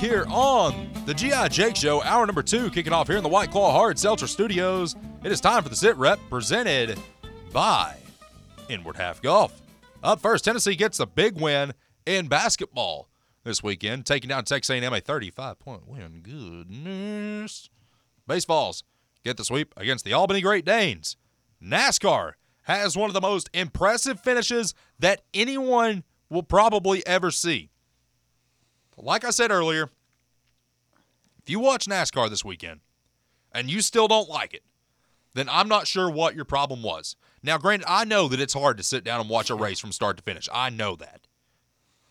here on the G.I. Jake Show, hour number two, kicking off here in the White Claw Hard Seltzer Studios. It is time for the sit rep presented by Inward Half Golf. Up first, Tennessee gets a big win in basketball this weekend, taking down Texas A&M a 35-point win. Goodness. Baseballs get the sweep against the Albany Great Danes. NASCAR has one of the most impressive finishes that anyone will probably ever see. Like I said earlier, if you watch NASCAR this weekend and you still don't like it, then I'm not sure what your problem was. Now, granted, I know that it's hard to sit down and watch a race from start to finish. I know that.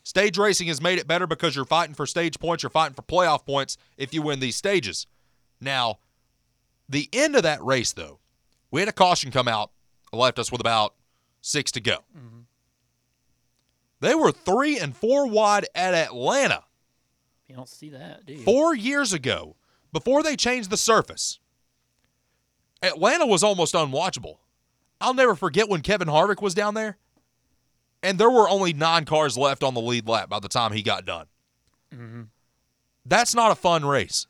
Stage racing has made it better because you're fighting for stage points, you're fighting for playoff points if you win these stages. Now, the end of that race, though, we had a caution come out, left us with about six to go. Mm-hmm. They were three and four wide at Atlanta. You don't see that, do you? Four years ago, before they changed the surface, Atlanta was almost unwatchable. I'll never forget when Kevin Harvick was down there, and there were only nine cars left on the lead lap by the time he got done. Mm-hmm. That's not a fun race.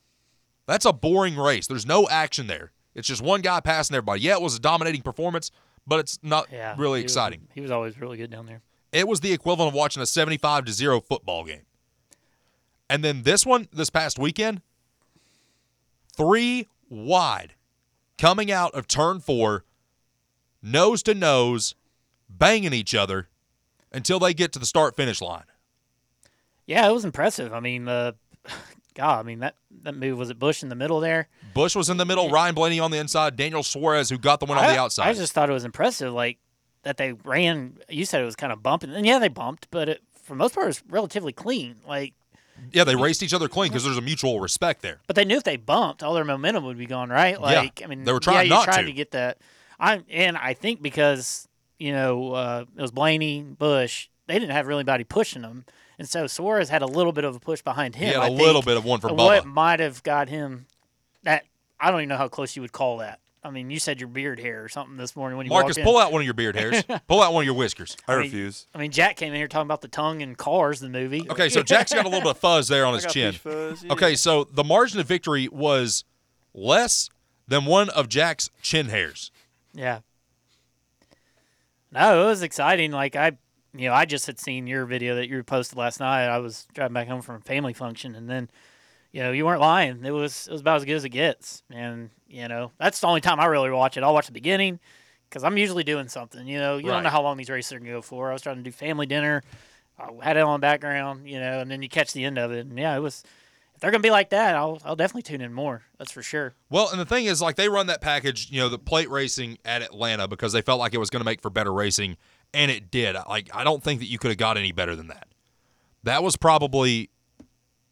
That's a boring race. There's no action there. It's just one guy passing everybody. Yeah, it was a dominating performance, but it's not yeah, really he exciting. Was, he was always really good down there. It was the equivalent of watching a 75 to 0 football game. And then this one, this past weekend, three wide coming out of turn four, nose to nose, banging each other until they get to the start finish line. Yeah, it was impressive. I mean, uh, God, I mean that that move was it Busch in the middle there. Busch was in the middle, Ryan Blaney on the inside, Daniel Suarez who got the one on I, the outside. I just thought it was impressive, like that they ran. You said it was kind of bumping, and yeah, they bumped, but it, for the most part, it was relatively clean. Like yeah, they raced each other clean because there's a mutual respect there. But they knew if they bumped, all their momentum would be gone, right? Like, yeah, I mean, they were trying yeah, not trying to. to get that. I and I think because you know uh, it was Blaney, Busch, they didn't have really anybody pushing them, and so Suarez had a little bit of a push behind him. He had I a think, little bit of one for What might have got him that I don't even know how close you would call that. I mean, you said your beard hair or something this morning when you Marcus, walked in. Marcus, pull out one of your beard hairs. pull out one of your whiskers. I, I mean, refuse. I mean, Jack came in here talking about the tongue and cars, the movie. Okay, so Jack's got a little bit of fuzz there on I his got chin. fuzz, yeah. Okay, so the margin of victory was less than one of Jack's chin hairs. Yeah. No, it was exciting. Like I, you know, I just had seen your video that you posted last night. I was driving back home from a family function, and then, you know, you weren't lying. It was it was about as good as it gets, and you know, that's the only time I really watch it. I'll watch the beginning because I'm usually doing something. You know, you Right. don't know how long these races are gonna go for. I was trying to do family dinner. I had it on the background, you know, and then you catch the end of it, and yeah, it was. If they're gonna be like that, I'll I'll definitely tune in more. That's for sure. Well, and the thing is, like, they run that package, you know, the plate racing at Atlanta because they felt like it was going to make for better racing, and it did. Like, I don't think that you could have got any better than that. That was probably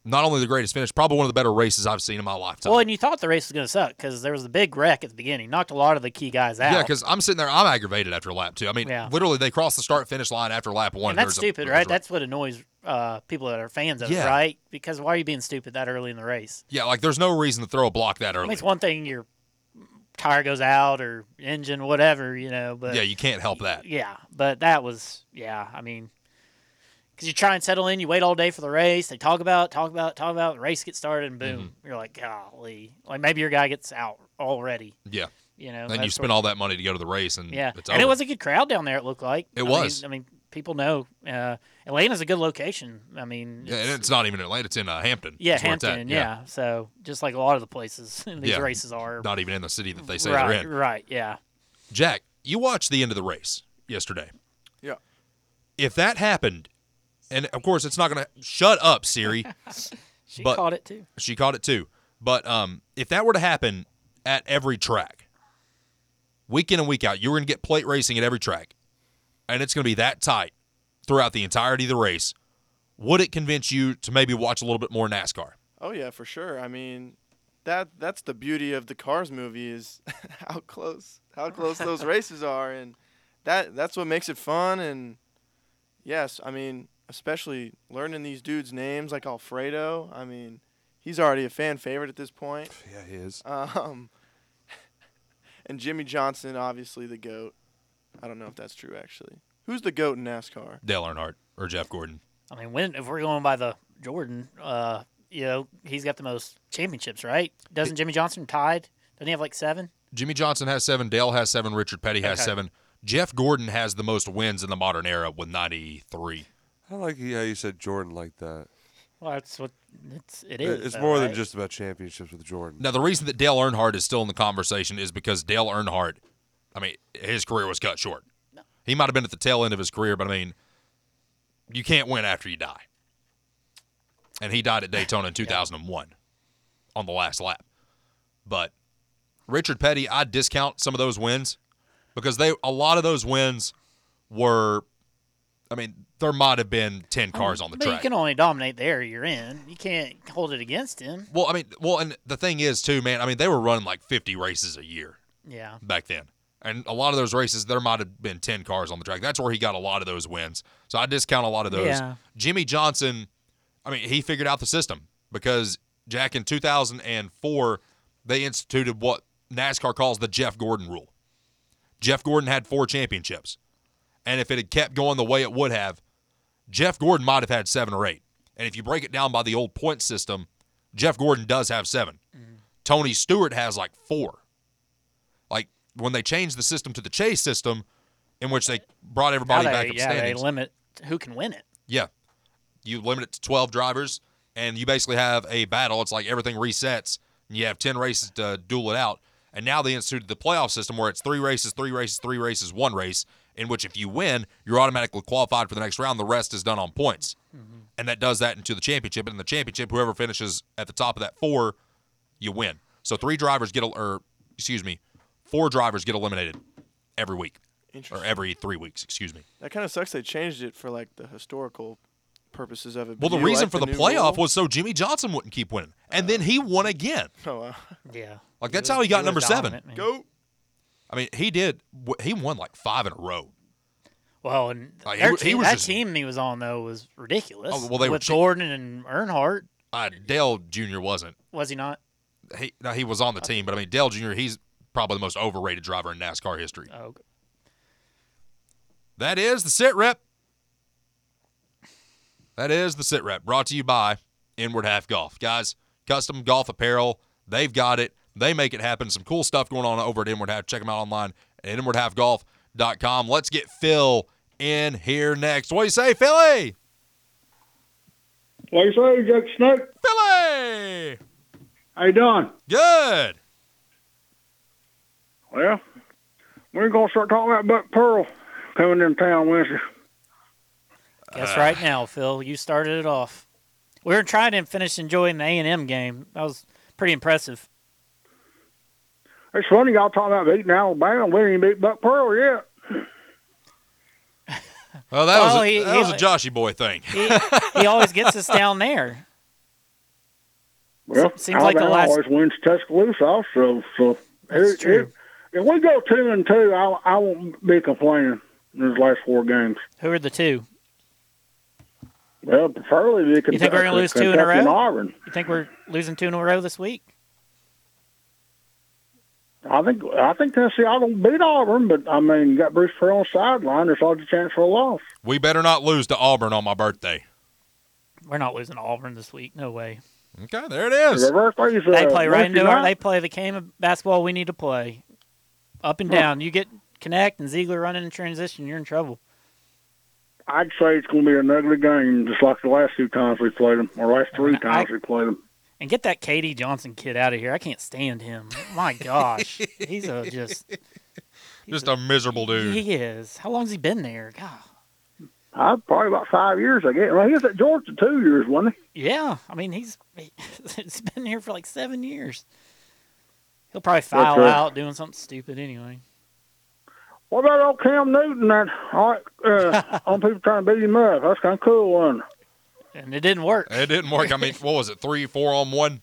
not only the greatest finish, probably one of the better races I've seen in my lifetime. Well, and you thought the race was gonna suck because there was a big wreck at the beginning, knocked a lot of the key guys out. yeah, because I'm sitting there, I'm aggravated after lap two. I mean, Yeah. literally, they crossed the start finish line after lap one. and that's a- stupid, there's right? That's what annoys uh, people that are fans of Yeah. right? Because why are you being stupid that early in the race? yeah, like there's no reason to throw a block that I early. mean, it's one thing your tire goes out or engine, whatever, you know, but yeah, you can't help that. yeah, but that was yeah. I mean, because you try and settle in, you wait all day for the race. They talk about, talk about, talk about. The race gets started, and boom, Mm-hmm. you're like, golly, like maybe your guy gets out already. Yeah, You know, and you spend all that money to go to the race, and Yeah, it's and it was a good crowd down there. It looked like It I was. Mean, I mean, people know uh, Atlanta's a good location. I mean, Yeah, and it's not even Atlanta; it's in uh, Hampton. yeah, it's at. Hampton. Yeah. so just like a lot of the places in these Yeah. races are. not even in the city that they say right, they're in. right, yeah. Jack, you watched the end of the race yesterday. Yeah. If that happened, and of course it's not going to shut up, Siri. She But- caught it too. she caught it too. But um, if that were to happen at every track, week in and week out, you were going to get plate racing at every track, and it's going to be that tight throughout the entirety of the race. Would it convince you to maybe watch a little bit more NASCAR? Oh yeah, for sure. I mean, that that's the beauty of the Cars movie is how close how close those races are, and that that's what makes it fun. And yes, I mean, especially learning these dudes' names like Alfredo. I mean, he's already a fan favorite at this point. Yeah, he is. Um, and Jimmie Johnson, obviously the goat. I don't know if that's true actually. Who's the goat in NASCAR? Dale Earnhardt or Jeff Gordon? I mean, when if we're going by the Jordan, uh, you know, he's got the most championships, right? Doesn't Jimmie Johnson tied? Doesn't he have like seven? Jimmie Johnson has seven. Dale has seven. Richard Petty has Okay. seven. Jeff Gordon has the most wins in the modern era with 93. I like how you said Jordan like that. Well, that's what it's. It It- is. It's though, more than just about championships with Jordan. Now, the reason that Dale Earnhardt is still in the conversation is because Dale Earnhardt, I mean, his career was cut short. He might have been at the tail end of his career, but I mean, you can't win after you die. And he died at Daytona in 2001 on the last lap. But Richard Petty, I discount some of those wins because they a lot of those wins were, I mean, there might have been 10 cars on the but track. you can only dominate the area you're in. You can't hold it against him. Well, I mean, well, and the thing is too, man. I mean, they were running like 50 races a year Yeah. back then, and a lot of those races there might have been 10 cars on the track. That's where he got a lot of those wins. So I discount a lot of those. Yeah. Jimmie Johnson, I mean, he figured out the system because Jack in 2004 they instituted what NASCAR calls the Jeff Gordon rule. Jeff Gordon had four championships, and if it had kept going the way it would have, Jeff Gordon might have had seven or eight. And if you break it down by the old point system, Jeff Gordon does have 7 Tony Stewart has like four. Like when they changed the system to the chase system, in which they brought everybody Now back they, up yeah, they standings. limit who can win it. Yeah. You limit it to 12 drivers, and you basically have a battle. It's like everything resets, and you have 10 races to duel it out. And now they instituted the playoff system where it's three races, three races, three races, one race, in which if you win, you're automatically qualified for the next round. The rest is done on points. Mm-hmm. And that does that into the championship. And in the championship, whoever finishes at the top of that four, you win. So three drivers get, or excuse me, four drivers get eliminated every week, or every three weeks, excuse me. That kind of sucks. They changed it for like the historical purposes of it. Well, the reason like for the, new playoff rule? was so Jimmie Johnson wouldn't keep winning, and then he won again. Oh, wow. Yeah. Like that's was- how he got was number seven. man. go. I mean, he did. He won like five in a row. Well, and Like, he he team, was that just- team he was on though was ridiculous. Oh, well, they were with cheap. Gordon and Earnhardt, Uh, Dale Jr. wasn't. was he not? He no, he was on the team, but I mean, Dale Jr. He's probably the most overrated driver in NASCAR history. Oh, okay. That is the sit rep. That is the sit rep brought to you by Inward Half Golf. Guys, custom golf apparel. They've got it. They make it happen. Some cool stuff going on over at Inward Half. Check them out online at inwardhalfgolf.com. Let's get Phil in here next. What do you say, Philly? Like you say, Jack Snake, Philly! how you doing? Good. Well, we're gonna start talking about Buck Pearl coming in town Wednesday. Guess Uh. right now, Phil, you started it off. We were trying to finish enjoying the A and M game. That was pretty impressive. It's funny y'all talking about beating Alabama. We didn't even beat Buck Pearl yet. Well, that Well, was a, he- that he- was a Joshy boy thing. He, he always gets us down there. Well, Seems like the Alabama last- always wins Tuscaloosa also. So That's it- true. it- if we go two and two, I, I won't be complaining in these last four games. Who are the two? Well, preferably the You think we're gonna lose two in a row? Auburn. You think we're losing two in a row this week? I think I think Tennessee. I don't beat Auburn, but I mean, got Bruce Pearl on the sideline. There's always a chance for a loss. We better not lose to Auburn on my birthday. We're not losing to Auburn this week. No way. Okay, there it is. Their birthday's, They uh, play right into our. They play the game of basketball we need to play. Up and down. You get Knecht and Zeigler running in transition. You're in trouble. I'd say it's going to be an ugly game, just like the last two times we played them, or last three I- times we played them. And get that KD Johnson kid out of here. I can't stand him. My gosh, he's a just. Just a miserable dude. He is. How long's he been there? God. Uh, probably about five years, I guess. Well, he was at Georgia two years, wasn't he? Yeah, I mean he's he's been here for like seven years. He'll probably foul right. out doing something stupid anyway. What about old Cam Newton? That all right, uh, on people trying to beat him up. That's kind of cool, wasn't it? And it didn't work. It didn't work. I mean, what was it? Three, four on one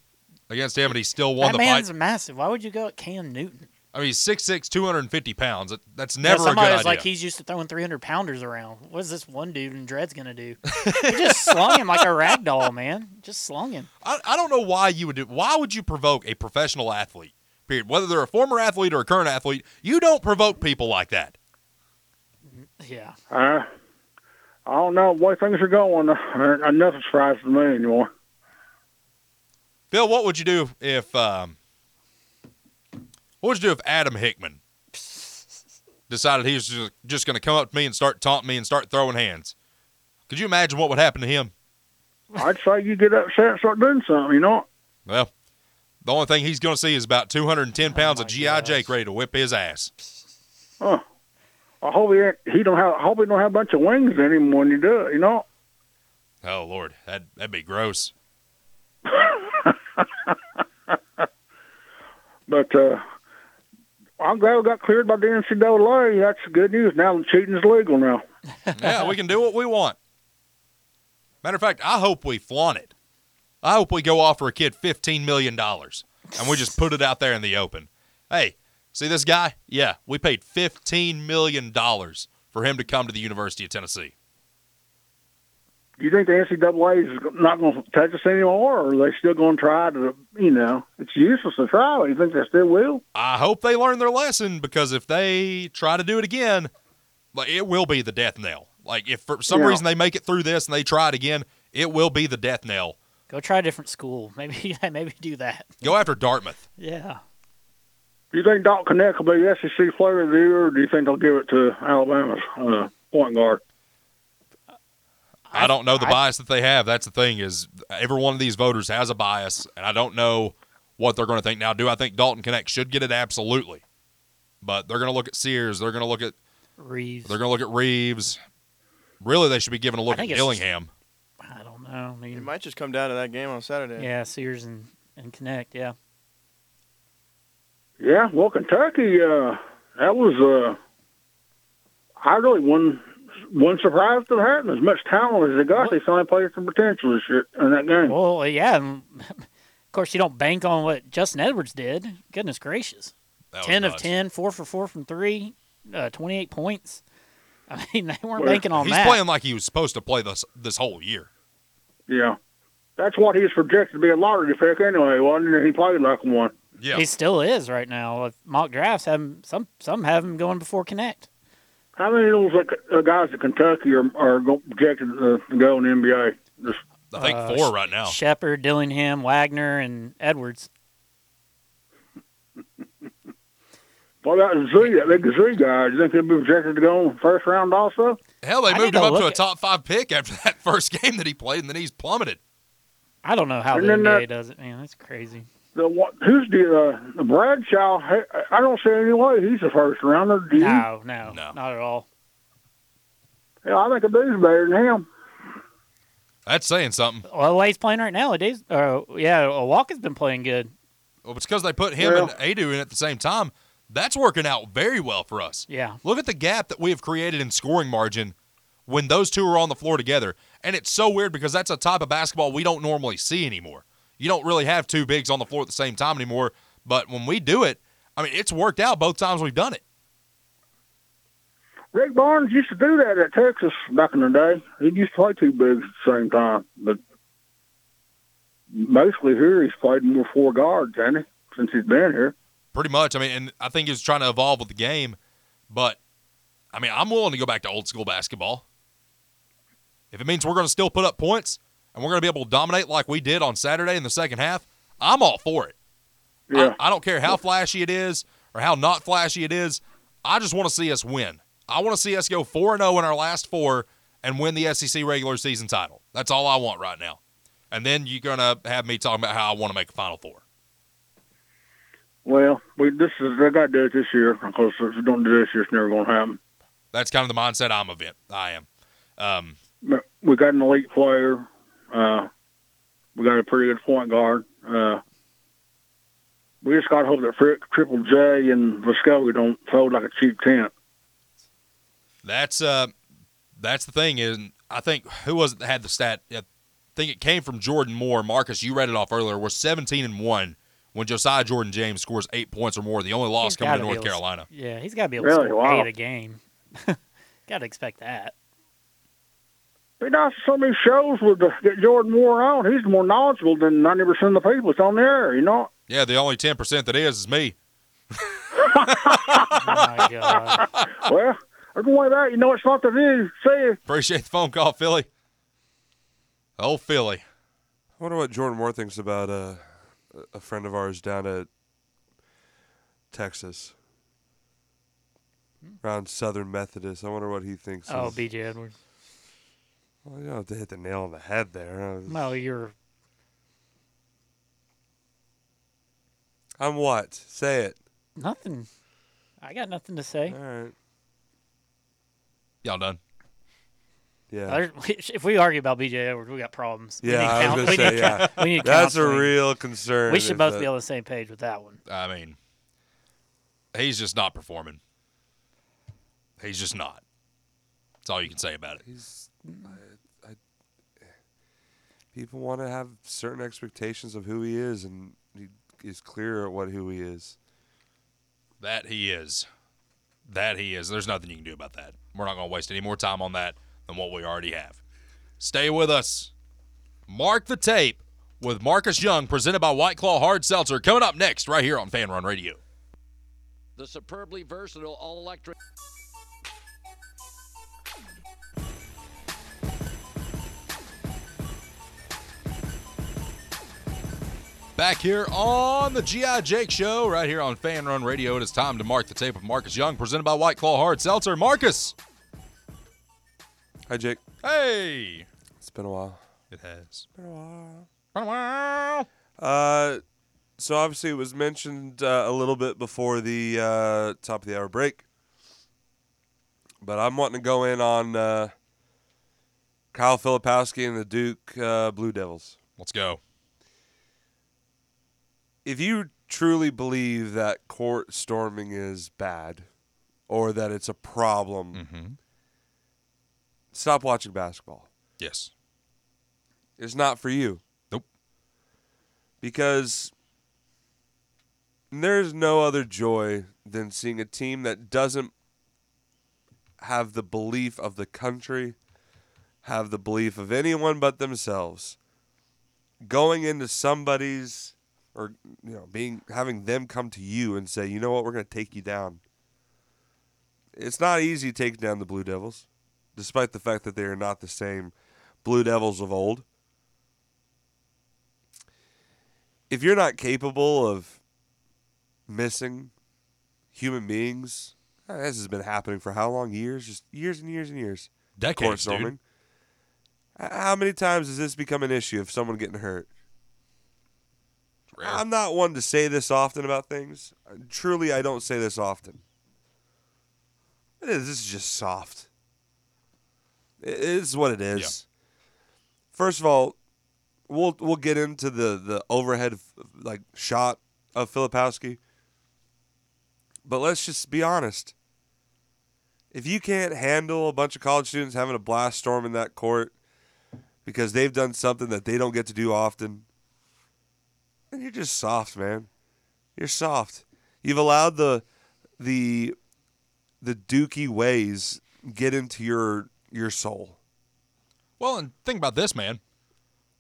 against him, and he still won that the man's fight. massive. Why would you go at Cam Newton? I mean, he's 6'6", 250 pounds. That- That's Yeah, never a good somebody idea. like he's used to throwing 300 pounders around. What is this one dude in dreads gonna do? he just slung him like a rag doll, man. Just slung him. I, I don't know why you would do. Why would you provoke a professional athlete? Period. Whether they're a former athlete or a current athlete, you don't provoke people like that. Yeah. Uh, I don't know the way things are going. Uh, nothing surprises me anymore. Phil, what would you do if um, what would you do if Adam Hickman decided he was just, just going to come up to me and start taunting me and start throwing hands? Could you imagine what would happen to him? I'd say you get upset and start doing something, you know? Well, the only thing he's going to see is about 210 pounds of GI. Jake ready to whip his ass. Huh. I hope he ain't, he don't have I hope he don't have a bunch of wings in him when you do it, you know? Oh Lord, that that'd be gross. But uh I'm glad we got cleared by the NCAA. That's good news. Now cheating's legal now. yeah, we can do what we want. Matter of fact, I hope we flaunt it. I hope we go offer a kid fifteen million dollars and we just put it out there in the open. Hey, see this guy? Yeah, we paid fifteen million dollars for him to come to the University of Tennessee. Do you think the NCAA is not going to touch us anymore, or are they still going to try to, you know, it's useless to try. Do you think they still will? I hope they learn their lesson because if they try to do it again, like it will be the death knell. Like if for some Yeah. reason they make it through this and they try it again, it will be the death knell. Go try a different school. Maybe maybe do that. Go after Dartmouth. Yeah. Do you think Dalton Knecht will be the SEC player of the year, or do you think they'll give it to Alabama's uh, point guard? I don't know the I- bias that they have. That's the thing is every one of these voters has a bias, and I don't know what they're going to think. Now, do I think Dalton Knecht should get it? Absolutely, but they're going to look at Sears. They're going to look at Reeves. they're going to look at Reeves. Really, they should be giving a look at think Dillingham. I don't know. I It mean, might just come down to that game on Saturday. yeah, Sears and, and Knecht. Yeah. Yeah, well, Kentucky, uh, that was, uh, I really wasn't, wasn't surprised at that. As much talent as they got, they finally played some potential this year in that game. Well, yeah. and of course, you don't bank on what Justin Edwards did. Goodness gracious. That was 10 of nuts. 10, 4 for 4 from 3, uh, 28 points. I mean, they weren't Well, banking on that. He's playing like he was supposed to play this this whole year. Yeah. That's what he was projected to be a lottery pick anyway, wasn't he? He played like one. Yeah, He still is right now. With mock drafts have him, some some have him going before Knecht. How many of those like, uh, guys at Kentucky are, are projected uh, to go in the NBA? Just, I think Uh, four right now. Sheppard, Dillingham, Wagner, and Edwards. what about Z, that big Z guy? Do you think he'll be projected to go in the first round also? Hell, they I moved him to up to a top five pick after that first game that he played, and then he's plummeted. I don't know how And the NBA that- does it, man. That's crazy. The? Who's the uh, Bradshaw? I- I don't see any way he's a first rounder. Do you? No, no, No. not at all. Yeah, I think a dude's better than him. That's saying something. Well, the he's playing right now, it is. Uh, yeah, Walker's been playing good. Well, it's because they put him Well- and Aidoo in at the same time. That's working out very well for us. Yeah, Look at the gap that we have created in scoring margin when those two are on the floor together. And it's so weird because that's a type of basketball we don't normally see anymore. You don't really have two bigs on the floor at the same time anymore. But when we do it, I mean, it's worked out both times we've done it. Rick Barnes used to do that at Texas back in the day. He used to play two bigs at the same time, but mostly here he's played more four guards, hasn't he? Since he's been here. Pretty much. I mean, and I think he's trying to evolve with the game. But, I mean, I'm willing to go back to old school basketball. If it means we're going to still put up points and we're going to be able to dominate like we did on Saturday in the second half, I'm all for it. Yeah, I, I don't care how flashy it is or how not flashy it is. I just want to see us win. I want to see us go 4 0 in our last four and win the SEC regular season title. That's all I want right now. And then you're going to have me talking about how I want to make a Final Four. well, we this is they got to do it this year because if we don't do this year, it's never going to happen. That's kind of the mindset I'm of it. I am. Um, we got an elite player. Uh, we got a pretty good point guard. Uh, we just got to hope that Frick, Triple J and Vescovi don't fold like a cheap tent. that's uh, that's the thing. Is I think who was it that had the stat? I think it came from Jordan Moore. Marcus, you read it off earlier. We're 17 and one when Josiah Jordan James scores eight points or more. The only loss He's coming to North able to- Carolina. yeah, he's got to be able Really? to score Wow. eight a game. got to expect that. Be nice if some of these shows would uh, get Jordan Moore on. He's more knowledgeable than ninety percent of the people that's on the air. You know. Yeah, the only 10% that is is me. Oh my god. well, there's one way that you know it's not the view. See you. Appreciate the phone call, Philly. Oh, Philly. I wonder what Jordan Moore thinks about uh, a friend of ours down at Texas, around Southern Methodist. I wonder what he thinks. Oh, is- BJ Edwards. Well, you don't have to hit the nail on the head there. Well, you're I'm what? Say it. nothing. I got nothing to say. All right. Y'all done? Yeah. If we argue about BJ Edwards, we got problems. We Yeah, need I was coun- gonna we say, need yeah. we need That's a real concern. We should both that- be on the same page with that one. I mean, he's just not performing. He's just not. That's all you can say about it. He's, I, I, people want to have certain expectations of who he is, and he is clear at what who he is. That he is. That he is. There's nothing you can do about that. We're not going to waste any more time on that than what we already have. Stay with us. Mark the tape with Marcus Young, presented by White Claw Hard Seltzer, coming up next, right here on Fan Run Radio. The superbly versatile all electric. Back here on the GI Jake Show, right here on Fan Run Radio. It is time to mark the tape with Marcus Young, presented by White Claw Hard Seltzer. Marcus. Hi, Jake. Hey. It's been a while. It has. Been a while. Been a while. Uh, so obviously it was mentioned uh, a little bit before the uh, top of the hour break, but I'm wanting to go in on uh, Kyle Filipowski and the Duke uh, Blue Devils. Let's go. If you truly believe that court storming is bad or that it's a problem, Mm-hmm. stop watching basketball. Yes. It's not for you. Nope. Because there's no other joy than seeing a team that doesn't have the belief of the country, have the belief of anyone but themselves, going into somebody's or you know being having them come to you and say, you know what, we're going to take you down. It's not easy to take down the Blue Devils, despite the fact that they are not the same Blue Devils of old. If you're not capable of missing human beings, uh, this has been happening for how long? Years, just years and years and years. Court Decades, dude. storming. H- How many times has this become an issue of someone getting hurt? Rare. I'm not one to say this often about things. Truly, I don't say this often. It is, this is just soft. It is what it is. First of all, we'll we'll get into the the overhead like shot of Filipowski. But let's just be honest. If you can't handle a bunch of college students having a blast storming that court because they've done something that they don't get to do often, then you're just soft, man. You're soft. You've allowed the the the dookie ways get into your your soul. Well, and think about this, man.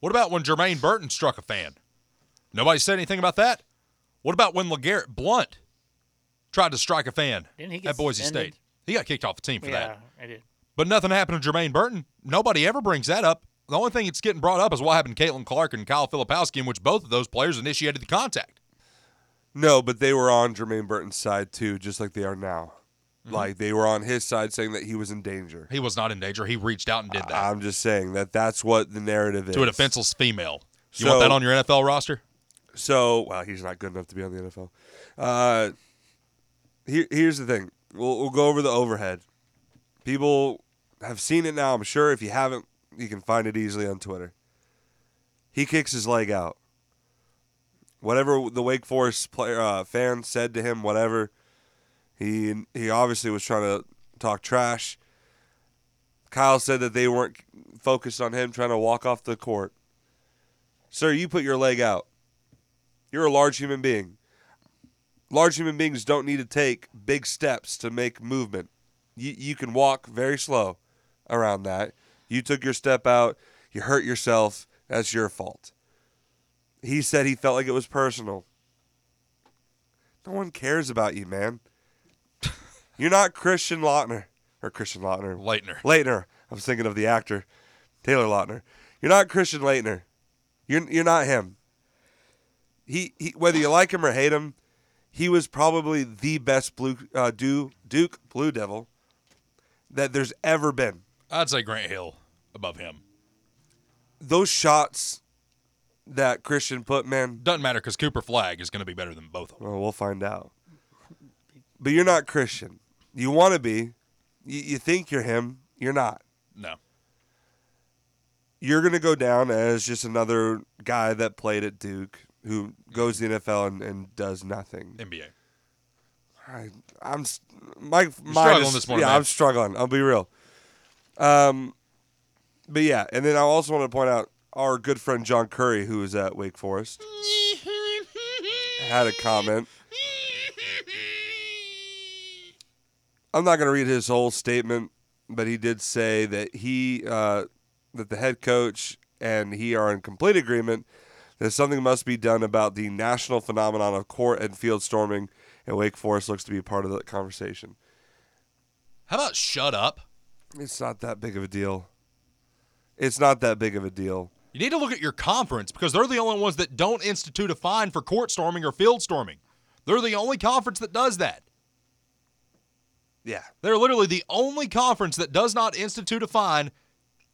What about when Jermaine Burton struck a fan? Nobody said anything about that. What about when LeGarrette Blount tried to strike a fan Didn't he get at Boise suspended? State? He got kicked off the team for yeah, that. I did. But nothing happened to Jermaine Burton. Nobody ever brings that up. The only thing that's getting brought up is what happened to Caitlin Clark and Kyle Filipowski, in which both of those players initiated the contact. No, but they were on Jermaine Burton's side too, just like they are now. Mm-hmm. Like they were on his side, saying that he was in danger. He was not in danger. He reached out and did that I'm just saying that that's what the narrative is. to a defenseless female. You So- want that on your NFL roster? So, well, he's not good enough to be on the NFL. Uh, here, here's the thing. We'll, we'll go over the overhead. People have seen it now. I'm sure. If you haven't, you can find it easily on Twitter. He kicks his leg out. Whatever the Wake Forest player uh, fan said to him, whatever. He he obviously was trying to talk trash. Kyle said that they weren't focused on him trying to walk off the court. Sir, you put your leg out. You're a large human being. Large human beings don't need to take big steps to make movement. You, you can walk very slow around that. You took your step out, you hurt yourself, that's your fault. He said he felt like it was personal. No one cares about you, man. You're not Christian Lautner. Or Christian Lautner. Laettner. Laettner. I was thinking of the actor, Taylor Lautner. You're not Christian Laettner. You're you're not him. he, he whether you like him or hate him, he was probably the best blue uh, Duke, Duke Blue Devil that there's ever been. I'd say Grant Hill above him. Those shots that Christian put, man, Doesn't matter because Cooper Flagg is going to be better than both of them. well, we'll find out. But you're not Christian. You want to be. You, you think you're him. You're not. No. You're going to go down as just another guy that played at Duke who goes to the NFL and, and does nothing. NBA. I, I'm my mind struggling is- this morning, Yeah, man. I'm struggling. I'll be real. Um, but yeah, and then I also want to point out our good friend John Currie, who is at Wake Forest, had a comment. I'm not going to read his whole statement, but he did say that he uh, that the head coach and he are in complete agreement that something must be done about the national phenomenon of court and field storming, and Wake Forest looks to be part of the conversation. How about shut up? It's not that big of a deal. It's not that big of a deal. You need to look at your conference because they're the only ones that don't institute a fine for court storming or field storming. They're the only conference that does that. Yeah. They're literally the only conference that does not institute a fine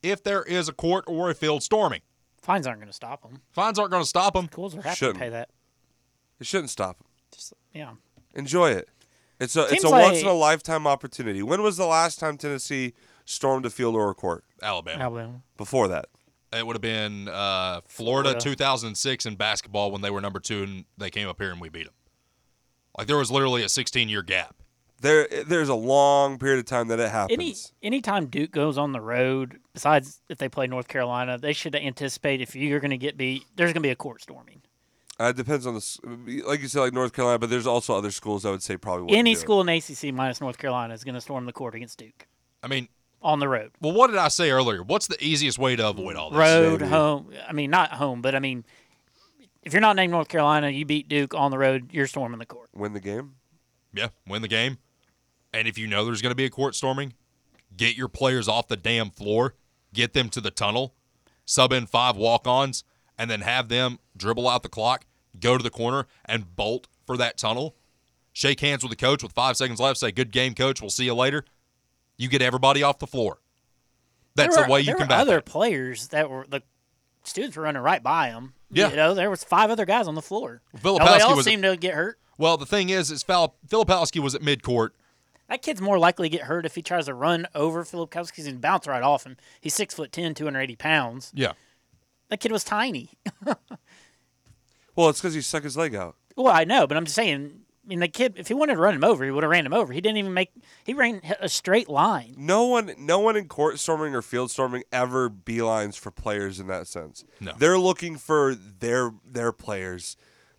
if there is a court or a field storming. Fines aren't going to stop them. Fines aren't going to stop them. Schools are happy Shouldn't. to pay that. It shouldn't stop them. Just yeah. Enjoy it. It's a it's a like- once in a lifetime opportunity. When was the last time Tennessee stormed a field or a court? Alabama. Alabama. Before that. It would have been uh, Florida, Florida. 2006 in basketball when they were number two and they came up here and we beat them. Like there was literally a 16 year gap. There there's a long period of time that it happens. Any anytime Duke goes on the road, besides if they play North Carolina, they should anticipate if you're going to get beat, there's going to be a court storming. Uh, it depends on the like you said like North Carolina, but there's also other schools I would say probably Any do it. school in ACC minus North Carolina is going to storm the court against Duke I mean, on the road. well, what did I say earlier? What's the easiest way to avoid all this? Road, maybe. home. I mean, not home, but I mean, if you're not named North Carolina, you beat Duke on the road, you're storming the court. win the game. Yeah, win the game. And if you know there's going to be a court storming, get your players off the damn floor, get them to the tunnel, sub in five walk ons, and then have them dribble out the clock, go to the corner, and bolt for that tunnel. Shake hands with the coach with five seconds left, say, Good game, coach. We'll see you later. You get everybody off the floor. That's there the way you there were combat other that. players that were the students were running right by them. Yeah. you know, there was five other guys on the floor. Filipowski Nobody else was- seemed to get hurt. Well, the thing is, is Filipowski was at midcourt. That kid's more likely to get hurt if he tries to run over Filipowski because he bounce right off him. He's six foot 10, 280 pounds. Yeah. That kid was tiny. Well, it's because he stuck his leg out. well, I know, but I'm just saying. I mean, the kid, if he wanted to run him over, he would have ran him over. He didn't even make. He ran a straight line. No one, no one in court storming or field storming ever beelines for players in that sense. No. they're looking for their their players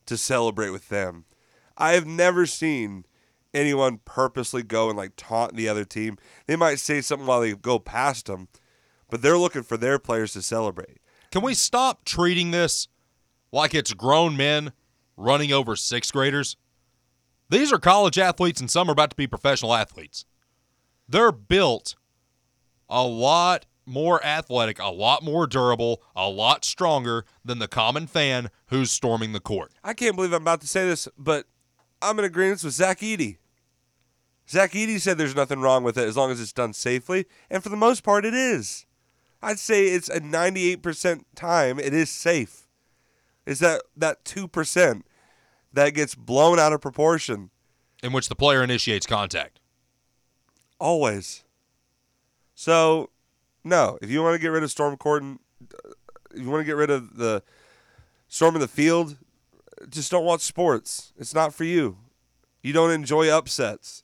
to celebrate with them. I have never seen anyone purposely go and like taunt the other team. They might say something while they go past them, but they're looking for their players to celebrate. Can we stop treating this like it's grown men running over sixth graders? These are college athletes, and some are about to be professional athletes. They're built a lot more athletic, a lot more durable, a lot stronger than the common fan who's storming the court. I can't believe I'm about to say this, but I'm in agreement with Zach Edey. Zach Edey said there's nothing wrong with it as long as it's done safely, and for the most part, it is. I'd say it's a 98% time it is safe. Is that that 2% that gets blown out of proportion In which the player initiates contact. always. So, no, if you want to get rid of Storm Corden, if you want to get rid of the storm in the field, just don't watch sports. It's not for you. You don't enjoy upsets.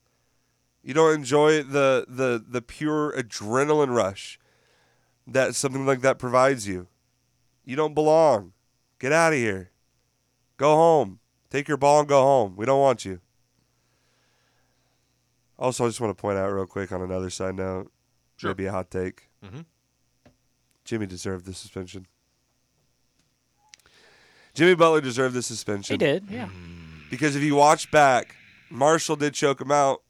You don't enjoy the the the pure adrenaline rush that something like that provides you. You don't belong. Get out of here. Go home. Take your ball and go home. We don't want you. Also, I just want to point out real quick on another side note, Sure. maybe a hot take. Mhm. Jimmy deserved the suspension. Jimmy Butler deserved the suspension. He did, yeah. Because if you watch back, Marshall did choke him out,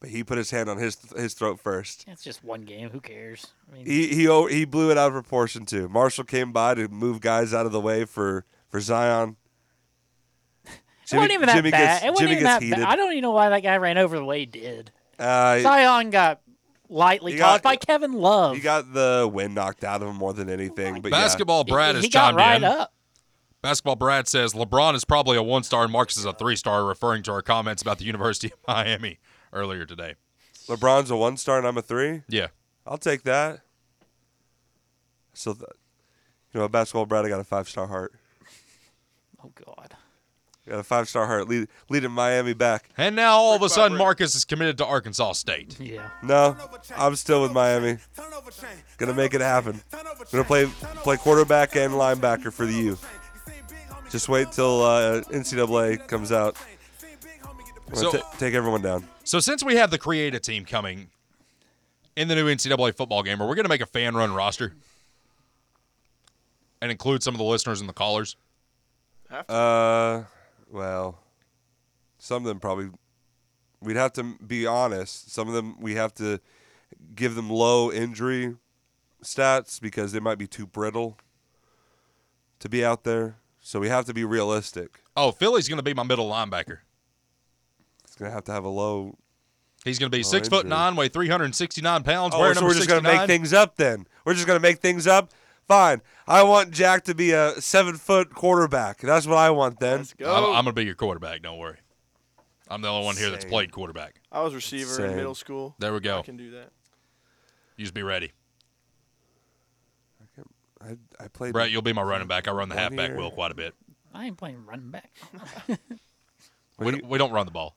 but he put his hand on his his throat first. It's just one game. Who cares? I mean, He he he blew it out of proportion too. Marshall came by to move guys out of the way for for Zion. It wasn't even that Jimmy bad. Gets, it wasn't Jimmy even gets that heated. bad. I don't even know why that guy ran over the way he did. Uh, Zion got lightly He got- by Kevin Love. he got the wind knocked out of him more than anything. But Basketball He- Brad he, has got chimed right in. up. Basketball Brad says LeBron is probably a one star and Marcus is a three star, referring to our comments about the University of Miami earlier today. LeBron's a one star and I'm a three. Yeah. I'll take that. So, th- you know, basketball Brad, I got a five star heart. Oh God. I got a five star heart, lead, leading Miami back. And now all of a sudden. Marcus is committed to Arkansas State. Yeah. No, I'm still with Miami. Gonna make it happen. Gonna play play quarterback and linebacker for the U. Just wait till uh, NCAA comes out. So- ta- take everyone down. So since we have the Create a team coming in the new NCAA football game, are we going to make a fan run roster and include some of the listeners and the callers? Have to. Uh, well, some of them probably. We'd have to be honest. Some of them we have to give them low injury stats because they might be too brittle to be out there. So we have to be realistic. Oh, Philly's going to be my middle linebacker. He's gonna have to have a low. He's going to be six foot nine, weigh 369 pounds, Oh, so we're just gonna make things up then. We're just gonna make things up. Fine. I want Jack to be a seven foot quarterback. That's what I want then. Let's I'm. I'm going to be your quarterback. Don't worry. I'm the only one here that's Same. played quarterback. I was receiver Same. in middle school. There we go. I can do that. You just be ready. I, I played. Brett, you'll be my running back. I run the One halfback year. wheel quite a bit. I ain't playing running back. We, We- we don't run the ball.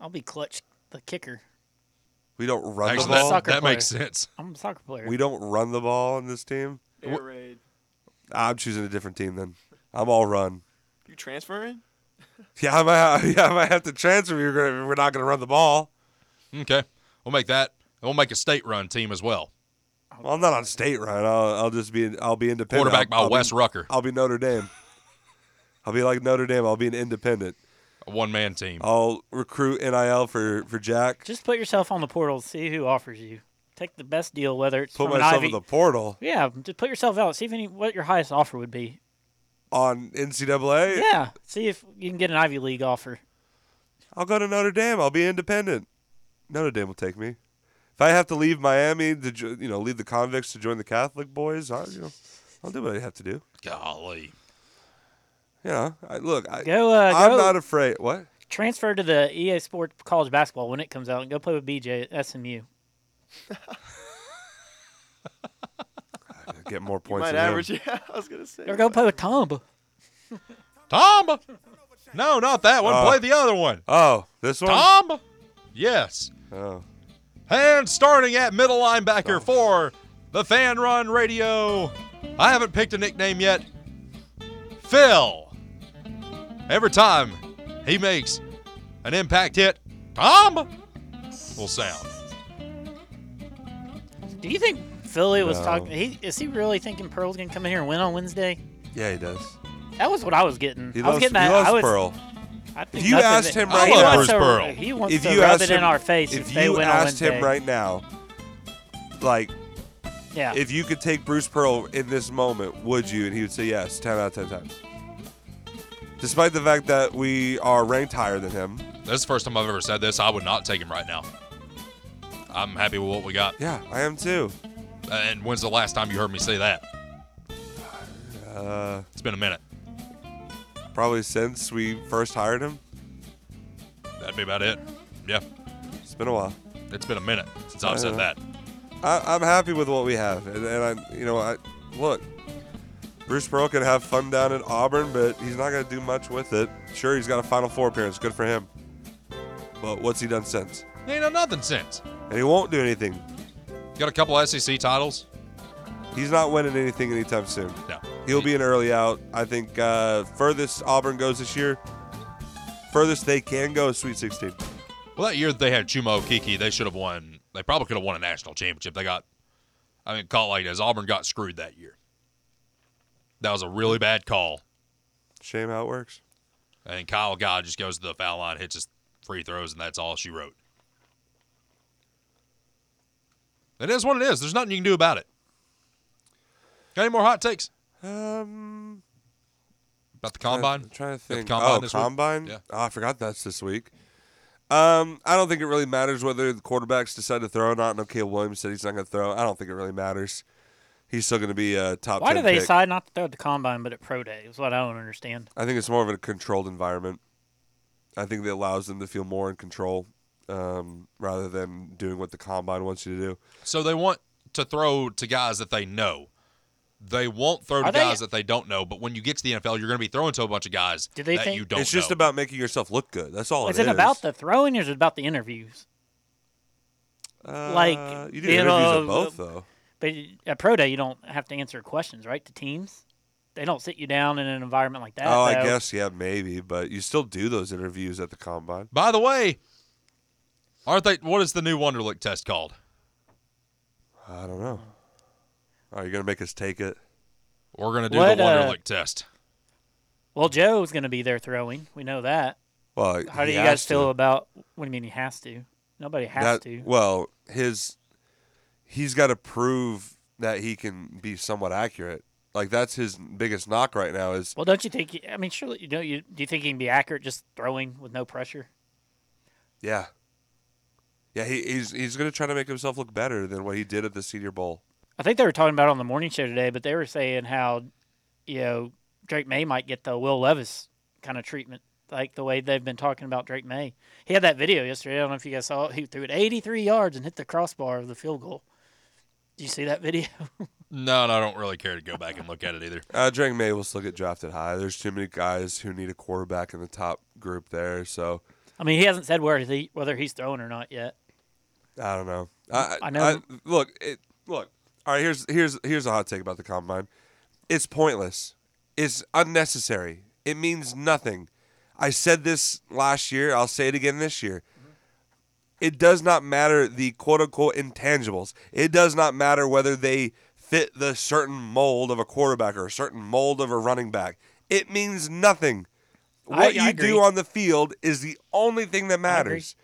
I'll be clutch the kicker. We don't run Actually, the that, ball. Soccer that makes sense. I'm a soccer player. We don't run the ball on this team. Air raid. I'm choosing a different team then. I'm all run. You transferring? Yeah, I might. Have, yeah, I might have to transfer. If We're gonna. We're not gonna run the ball. Okay. We'll make that. We'll make a state run team as well. Well, I'm not on state run. I'll. I'll just be. I'll be independent. Quarterback by I'll, I'll Wes Be, Rucker, I'll be Notre Dame. I'll be like Notre Dame. I'll be an independent. A one man team. I'll recruit NIL for for Jack. Just put yourself on the portal. See who offers you. Take the best deal, whether it's Put from an myself Ivy. in the portal yeah, just put yourself out. See if any what your highest offer would be. on NCAA. Yeah. See if you can get an Ivy League offer. I'll go to Notre Dame. I'll be independent. Notre Dame will take me. If I have to leave Miami to jo- you know leave the convicts to join the Catholic boys, I you know I'll do what I have to do. Golly. Yeah, I, look, I, Go. Uh, I'm go not afraid. What? transfer to the EA Sports College Basketball when it comes out and go play with BJ at SMU. Get more You points. might than him. average. Yeah, I was gonna say. Or go play with Tomba. Tom. No, not that one. Oh. Play the other one. Oh, this one. Tom. Yes. Oh, And starting at middle linebacker for the Fan Run Radio. I haven't picked a nickname yet. Phil. Every time he makes an impact hit, Tom will sound. Do you think Philly was No. talking? He is he really thinking Pearl's gonna come in here and win on Wednesday? yeah, he does. That was what I was getting. He I was loves, getting he that. loves I was, Pearl. I think If you asked him right now- wants to- Pearl. He wants If to you rub asked it him, in our face if if, they you win on asked Wednesday. him right now, like yeah. if you could take Bruce Pearl in this moment, would you? And he would say yes, ten out of ten times. Despite the fact that we are ranked higher than him. This is the first time I've ever said this. I would not take him right now. I'm happy with what we got. Yeah, I am too. And when's the last time you heard me say that? Uh, It's been a minute. probably since we first hired him. That'd be about it. Yeah, It's been a while. it's been a minute since I've said Uh, that. I, I'm happy with what we have, and, and I, you know, I look. Bruce Pearl can have fun down at Auburn, but he's not going to do much with it. Sure, he's got a Final Four appearance. Good for him. But what's he done since? He Ain't done nothing since. And he won't do anything. Got a couple SEC titles. He's not winning anything anytime soon. No. He'll be an early out. I think uh, furthest Auburn goes this year, furthest they can go is Sweet 16. Well, that year that they had Chuma Okeke, they should have won. They probably could have won a national championship. They got, I mean, call it like this. Auburn got screwed that year. That was a really bad call. Shame how it works. And Kyle God just goes to the foul line, hits his free throws, and that's all she wrote. It is what it is. There's nothing you can do about it. Got any more hot takes? Um, about the combine? I'm trying to the think. combine oh, this week? combine. Yeah. Oh, I forgot that's this week. Um, I don't think it really matters whether the quarterbacks decide to throw or not. And Caleb Williams said he's not going to throw. I don't think it really matters. He's still going to be a top. Why 10 do they pick. decide not to throw at the combine but at pro day? Is what I don't understand. I think it's more of a controlled environment. I think that allows them to feel more in control um, rather than doing what the combine wants you to do. So they want to throw to guys that they know. They won't throw to Are they- guys that they don't know. But when you get to the NFL, you're going to be throwing to a bunch of guys Do they that think- you don't it's just know. about making yourself look good. That's all it is. is it it is. about the throwing or is it about the interviews? Uh, like, you do you interviews know, of both though. But at pro day, you don't have to answer questions, right? To teams, they don't sit you down in an environment like that. Oh, I guess yeah, maybe, but you still do those interviews at the combine. By the way, aren't they? What is the new Wonderlic test called? I don't know. Are you gonna make us take it? We're going to do What, the uh, Wonderlic test. Well, Joe's going to be there throwing. We know that. Well, How do you has guys feel to. about? What do you mean he has to? Nobody has that? to. Well, his he's got to prove that he can be somewhat accurate. Like that's his biggest knock right now. Is Well, don't you think? I mean, surely you know. You do you think he can be accurate just throwing with no pressure? yeah, yeah. He, he's he's gonna try to make himself look better than what he did at the Senior Bowl. I think they were talking about it on the morning show today, but they were saying how, you know, Drake Maye might get the Will Levis kind of treatment, like the way they've been talking about Drake Maye. He had that video yesterday. I don't know if you guys saw it. He threw it 83 yards and hit the crossbar of the field goal. Did you see that video? No, no, I don't really care to go back and look at it either. Uh, Drake Maye will still get drafted high. There's too many guys who need a quarterback in the top group there. So I mean, he hasn't said where he, whether he's throwing or not yet. I don't know. I, I know- look, it, look. All right, here's here's here's a hot take about the combine. It's pointless. It's unnecessary. It means nothing. I said this last year. I'll say it again this year. It does not matter the quote unquote intangibles. It does not matter whether they fit the certain mold of a quarterback or a certain mold of a running back. It means nothing. What I you agree. do on the field is the only thing that matters.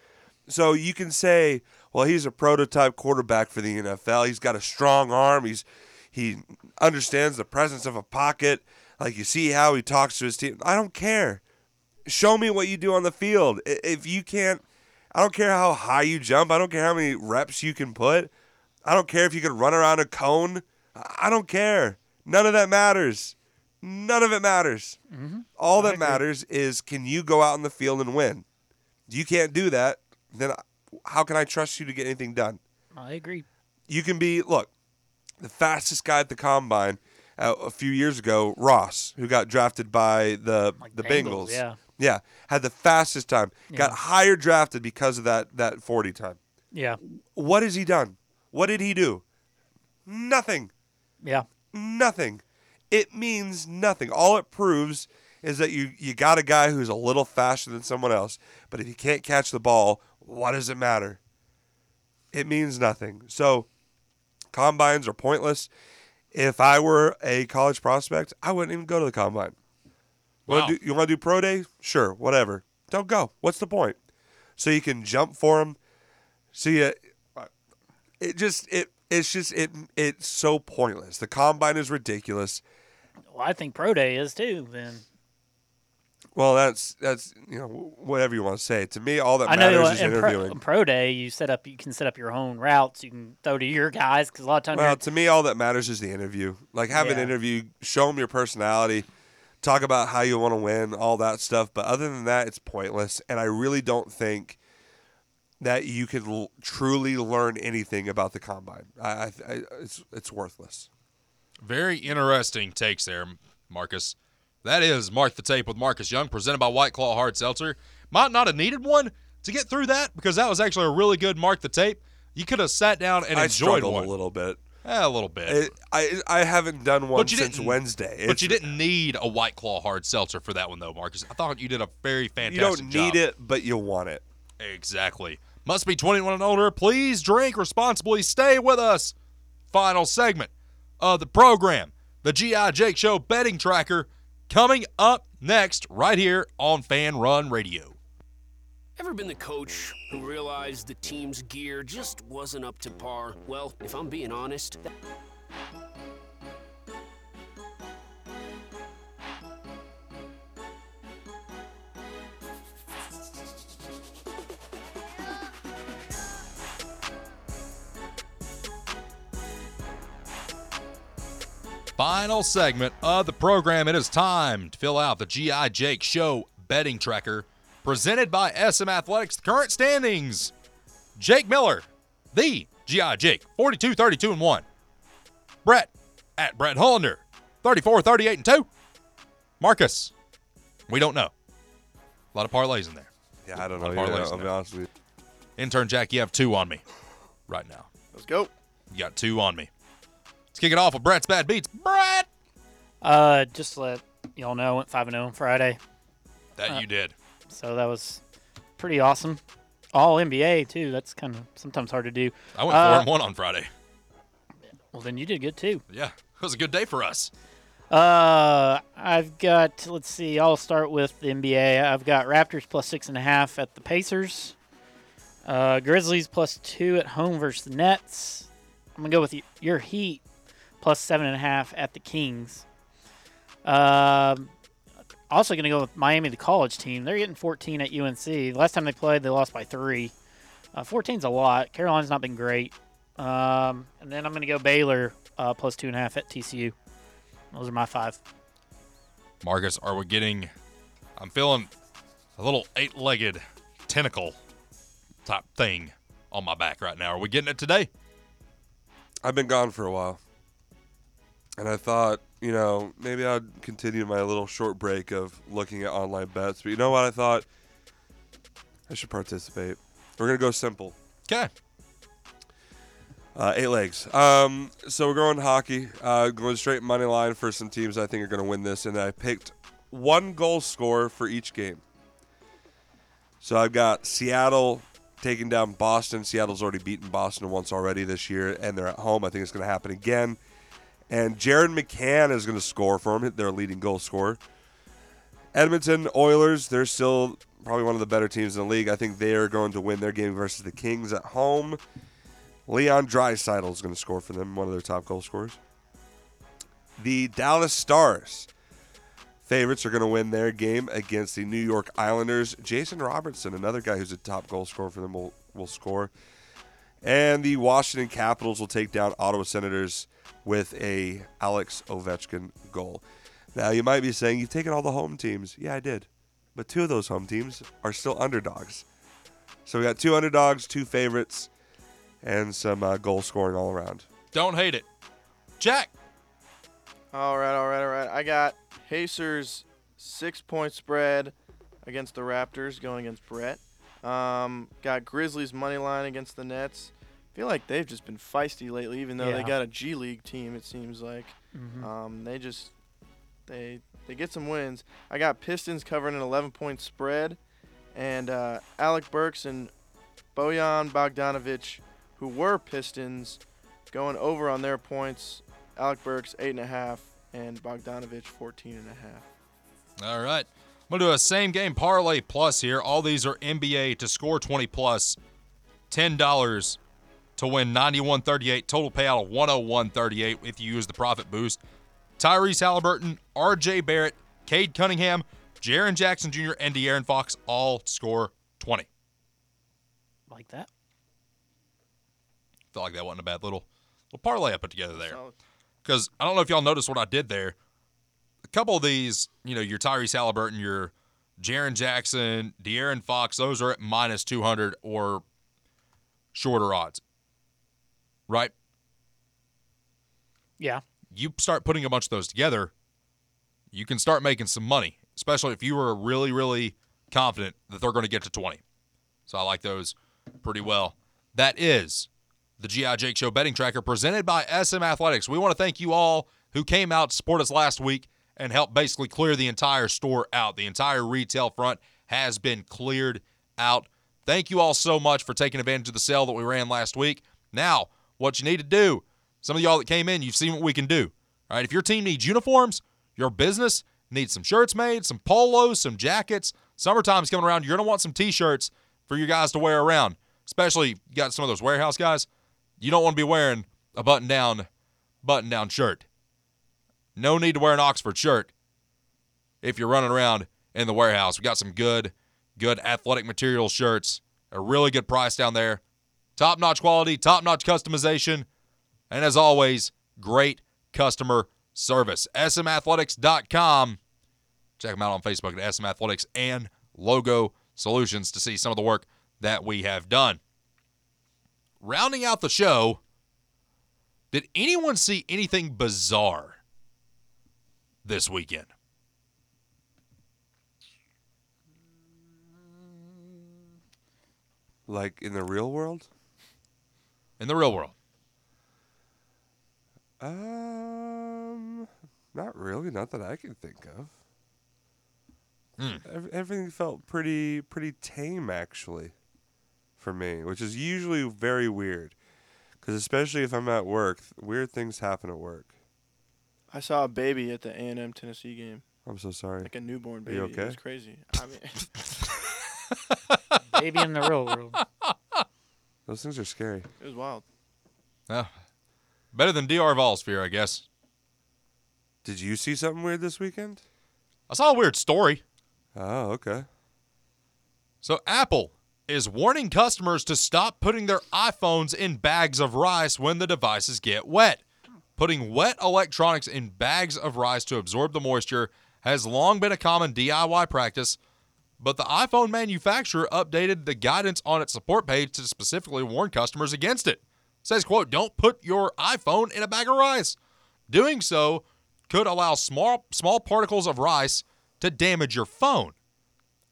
So you can say, well, he's a prototype quarterback for the NFL. He's got a strong arm. He's he understands the presence of a pocket. Like you see how he talks to his team. I don't care. Show me what you do on the field. If you can't, I don't care how high you jump. I don't care how many reps you can put. I don't care if you can run around a cone. I don't care. None of that matters. None of it matters. All that matters is can you go out in the field and win? You can't do that. Then how can I trust you to get anything done? I agree. You can be look the fastest guy at the combine uh, a few years ago, Ross, who got drafted by the Like the Bengals, Bengals. yeah. Yeah, had the fastest time. Got higher drafted because of that that forty time. Yeah. What has he done? What did he do? Nothing. Yeah. Nothing. It means nothing. All it proves is that you you got a guy who's a little faster than someone else, but if he can't catch the ball, what does it matter? It means nothing. So combines are pointless. If I were a college prospect, I wouldn't even go to the combine. Wow. Do, you want to do pro day? Sure, whatever. Don't go. What's the point? So you can jump for them. See it. It just it it's just it it's so pointless. The combine is ridiculous. Well, I think pro day is too. Then Well, that's that's you know whatever you want to say. To me, all that I matters uh, is in pro, interviewing. in pro day you set up you can set up your own routes. You can throw to your guys because a lot of times Well, to me, all that matters is the interview. Like have an interview, show them your personality, talk about how you want to win, all that stuff. But other than that, it's pointless. And I really don't think that you can l- truly learn anything about the combine. I, I, I it's it's worthless. Very interesting takes there, Marcus. That is Mark the Tape with Marcus Young, presented by White Claw Hard Seltzer. Might not have needed one to get through that because that was actually a really good Mark the Tape. You could have sat down and I enjoyed struggled one. a little bit. Eh, a little bit. It, I I haven't done one since Wednesday. but you didn't need a White Claw Hard Seltzer for that one, though, Marcus. I thought you did a very fantastic job. You don't job. need it, but you want it. Exactly. Must be 21 and older. Please drink responsibly. Stay with us. Final segment of the program, the GI Jake Show betting tracker, coming up next right here on Fan Run Radio. Ever been the coach who realized the team's gear just wasn't up to par? Well, if I'm being honest, Final segment of the program. It is time to fill out the G.I. Jake Show betting tracker presented by SM Athletics. The current standings Jake Miller, the GI Jake, 42 32 and 1. Brett at Brett Hollander, 34 38 and 2. Marcus, we don't know. A lot of parlays in there. Yeah, I don't know. Yeah, I'll be honest with you. Intern Jack, you have two on me right now. Let's go. You got two on me. Let's kick it off with Brett's Bad Beats. Brett! Uh, just to let y'all know, I went five and zero on Friday, That Uh, you did. So that was pretty awesome. All NBA too. That's kind of sometimes hard to do. I went Uh, four and one on Friday. Well, then you did good too. Yeah, it was a good day for us. Uh, I've got. Let's see. I'll start with the NBA. I've got Raptors plus six and a half at the Pacers. Uh, Grizzlies plus two at home versus the Nets. I'm gonna go with y- your Heat plus seven and a half at the Kings. Um, also gonna go with Miami, the college team. They're getting 14 at UNC. The Last time they played, they lost by three. Uh, 14's a lot. Carolina's not been great. Um, and then I'm gonna go Baylor uh, plus two and a half at TCU. Those are my five. Marcus, are we getting. I'm feeling a little eight legged tentacle type thing on my back right now. Are we getting it today? I've been gone for a while. And I thought, you know, maybe I'd continue my little short break of looking at online bets. But you know what? I thought I should participate. We're going to go simple. Okay. Uh, eight legs. Um, so we're going hockey. Uh, going straight money line for some teams I think are going to win this. And I picked one goal scorer for each game. So I've got Seattle taking down Boston. Seattle's already beaten Boston once already this year, and they're at home. I think it's going to happen again. And Jared McCann is going to score for them, their leading goal scorer. Edmonton Oilers, they're still probably one of the better teams in the league. I think they are going to win their game versus the Kings at home. Leon Draisaitl is going to score for them, one of their top goal scorers. The Dallas Stars favorites are going to win their game against the New York Islanders. Jason Robertson, another guy who's a top goal scorer for them, will, will score. And the Washington Capitals will take down Ottawa Senators with a Alex Ovechkin goal. Now you might be saying you've taken all the home teams. Yeah, I did. But two of those home teams are still underdogs. So we got two underdogs, two favorites, and some uh, goal scoring all around. Don't hate it. Jack. All right, all right, all right. I got Pacers six point spread against the Raptors going against Brett. Um, got Grizzlies money line against the Nets. Feel like they've just been feisty lately, even though they got a G League team. It seems like Mhm. um, they just they they get some wins. I got Pistons covering an 11 point spread, and uh, Alec Burks and Bojan Bogdanovic, who were Pistons, going over on their points. Alec Burks eight and a half, and Bogdanovic 14 and a half. All right. I'm going to do a same game parlay plus here. All these are NBA to score 20 plus. $10 to win 91 38. Total payout of 101 38 if you use the profit boost. Tyrese Halliburton, RJ Barrett, Cade Cunningham, Jaren Jackson Jr., and De'Aaron Fox all score 20. Like that. Felt like that wasn't a bad little, little parlay I put together there. Because I don't know if y'all noticed what I did there. A couple of these, you know, your Tyrese Halliburton, your Jaren Jackson, De'Aaron Fox, those are at minus 200 or shorter odds. Right? Yeah. You start putting a bunch of those together, you can start making some money, especially if you were really, really confident that they're going to get to 20. So I like those pretty well. That is the GI Jake Show betting tracker presented by SM Athletics. We want to thank you all who came out to support us last week and helped basically clear the entire store out. The entire retail front has been cleared out. Thank you all so much for taking advantage of the sale that we ran last week. Now, what you need to do, some of y'all that came in, you've seen what we can do. All right, if your team needs uniforms, your business needs some shirts made, some polos, some jackets. Summertime's coming around. You're going to want some t-shirts for your guys to wear around, especially you got some of those warehouse guys. You don't want to be wearing a button-down button-down shirt. No need to wear an Oxford shirt if you're running around in the warehouse. We got some good, good athletic material shirts. A really good price down there. Top-notch quality, top-notch customization, and as always, great customer service. SMathletics.com. Check them out on Facebook at SM Athletics and Logo Solutions to see some of the work that we have done. Rounding out the show, did anyone see anything bizarre this weekend? Like in the real world? In the real world. Um, not really. Not that I can think of. Ev- Everything felt pretty pretty tame actually, for me, which is usually very weird, because especially if I'm at work, weird things happen at work. I saw a baby at the A&M Tennessee game, I'm so sorry. like a newborn Are baby. you It okay? was crazy. I mean, Maybe in the real world. Those things are scary. it was wild. Oh, better than DR Volsphere, I guess. Did you see something weird this weekend? I saw a weird story. Oh, okay. So Apple is warning customers to stop putting their iPhones in bags of rice when the devices get wet. Putting wet electronics in bags of rice to absorb the moisture has long been a common DIY practice, but the iPhone manufacturer updated the guidance on its support page to specifically warn customers against it. It says, quote, don't put your iPhone in a bag of rice. Doing so could allow small small particles of rice to damage your phone.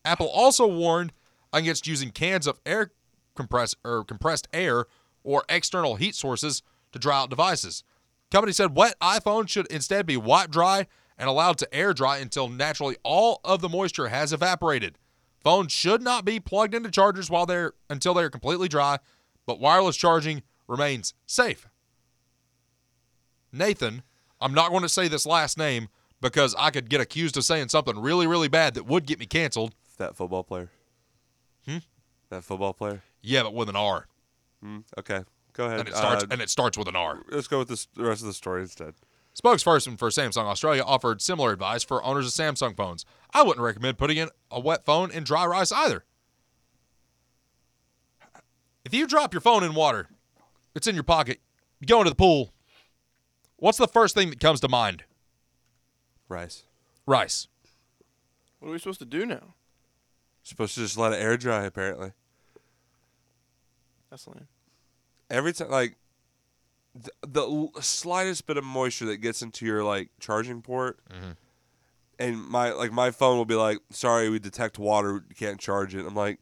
Apple also warned against using cans of air compress or compressed air or external heat sources to dry out devices. Company said wet iPhones should instead be wiped dry and allowed to air dry until naturally all of the moisture has evaporated. Phones should not be plugged into chargers while they're until they're completely dry, but wireless charging remains safe. Nathan, I'm not going to say this last name because I could get accused of saying something really, really bad that would get me canceled. That football player. Hmm? That football player. Yeah, but with an R, Hmm. Okay. Go ahead. and it starts Uh, and it starts with an R. let's go with this, the rest of the story instead. Spokesperson for Samsung Australia offered similar advice for owners of Samsung phones. I wouldn't recommend putting in a wet phone in dry rice either. If you drop your phone in water, it's in your pocket, you go into the pool, what's the first thing that comes to mind? Rice. Rice. What are we supposed to do now? Supposed to just let it air dry. Apparently. That's lame. every time like the, the slightest bit of moisture that gets into your like charging port mm-hmm. and my like my phone will be like sorry we detect water you can't charge it. I'm like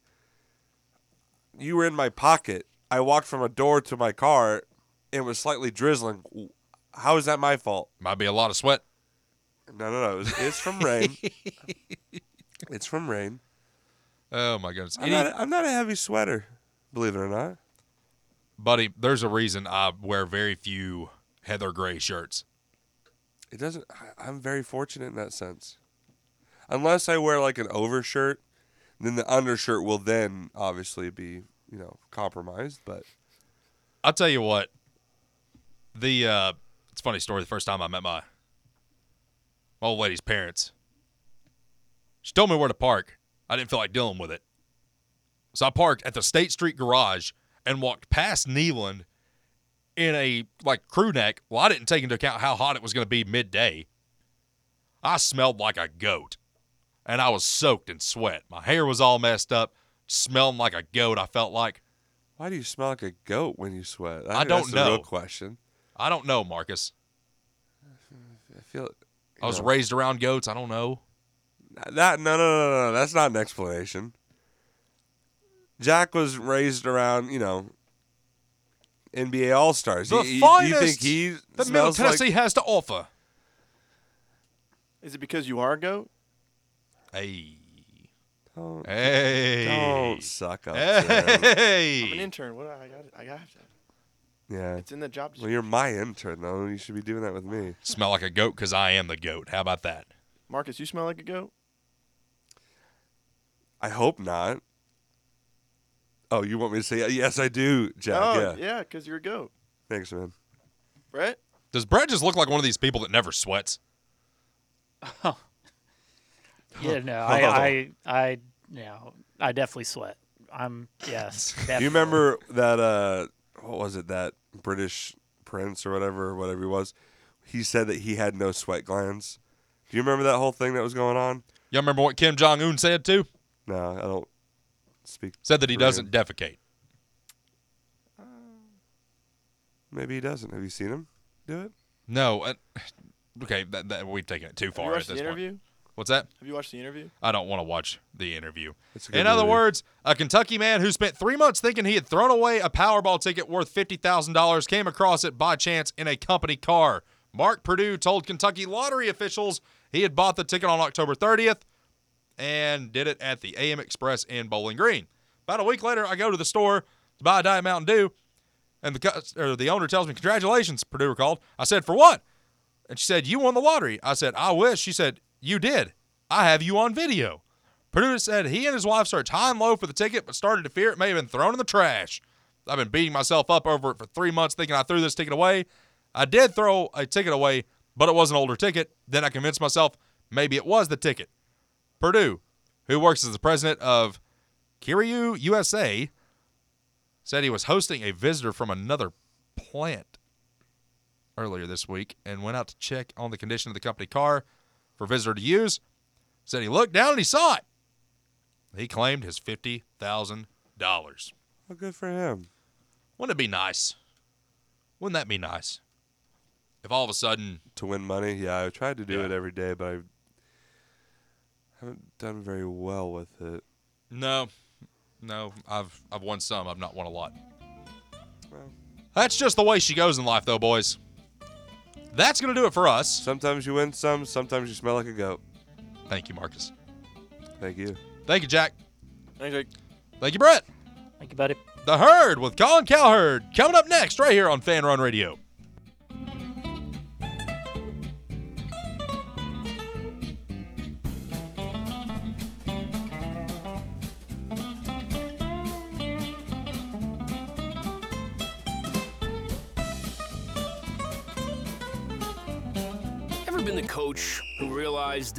you were in my pocket. I walked from a door to my car. And it was slightly drizzling. How is that my fault? Might be a lot of sweat. no no no. It was, it's from rain. It's from rain. Oh my goodness. I'm Any- not, I'm not a heavy sweater believe it or not buddy, there's a reason I wear very few heather gray shirts. It doesn't. I- I'm very fortunate in that sense. Unless I wear like an overshirt, then the undershirt will then obviously be you know compromised. But I'll tell you what. The uh it's a funny story. The first time I met my my old lady's parents, she told me where to park. I didn't feel like dealing with it, so I parked at the State Street garage and walked past Neyland in a like crew neck. Well, I didn't take into account how hot it was going to be midday. I smelled like a goat, and I was soaked in sweat. My hair was all messed up, smelling like a goat. I felt like. why do you smell like a goat when you sweat? I think don't know. real question. I don't know, Marcus. I feel. I was know. raised around goats. I don't know. That no no no no. That's not an explanation. Jack was raised around you know NBA All Stars. The you, you- you finest think he that Middle smells like- Tennessee has to offer. Is it because you are a goat? Hey, Don't, hey, don't suck up. Sam. I'm an intern. What I got? I got to. Yeah. It's in the job Well, description. you're my intern though. You should be doing that with me. Smell like a goat because I am the goat. How about that? Marcus, you smell like a goat. I hope not. Oh, you want me to say yes? I do, Jack. oh, yeah. yeah, because you're a goat. Thanks, man. Brett? Does Brett just look like one of these people that never sweats? Yeah, no, I, I, I, no, I definitely sweat. I'm yes. Do Definitely. you remember that? uh What was it? That British prince or whatever, whatever he was. he said that he had no sweat glands. Do you remember that whole thing that was going on? Y'all remember what Kim Jong Un said too? No, I don't speak. Said that he doesn't him. defecate. Maybe he doesn't. Have you seen him do it? No. Uh, okay, that, that, we've taken it too Have you far at watched this the point. interview? What's that? Have you watched the interview? I don't want to watch the interview. It's a good In other words, a Kentucky man who spent three months thinking he had thrown away a Powerball ticket worth $50,000 came across it by chance in a company car. Mark Purdue told Kentucky lottery officials he had bought the ticket on October 30th and did it at the AM Express in Bowling Green. About a week later, I go to the store to buy a Diet Mountain Dew, and the, the owner tells me, Congratulations, Purdue recalled. I said, For what? And she said, You won the lottery. I said, I wish. She said, You did. I have you on video. Purdue said he and his wife searched high and low for the ticket, but started to fear it may have been thrown in the trash. I've been beating myself up over it for three months, thinking I threw this ticket away. I did throw a ticket away, but it was an older ticket. Then I convinced myself maybe it was the ticket. Purdue, who works as the president of Kiryu USA, said he was hosting a visitor from another plant earlier this week and went out to check on the condition of the company car for visitor to use. Said he looked down and he saw it. He claimed his fifty thousand dollars. Oh, good for him. Wouldn't it be nice? Wouldn't that be nice? If all of a sudden, To win money, yeah, I tried to do Yeah. it every day, but I haven't done very well with it. no, no, I've I've won some. I've not won a lot. Well. That's just the way she goes in life, though, boys. That's gonna do it for us. Sometimes you win some, sometimes you smell like a goat. Thank you, Marcus. Thank you. Thank you, Jack. Thanks, Jake. Thank you, Brett. Thank you, buddy. The Herd with Colin Cowherd coming up next, right here on Fan Run Radio. Coach. Who realized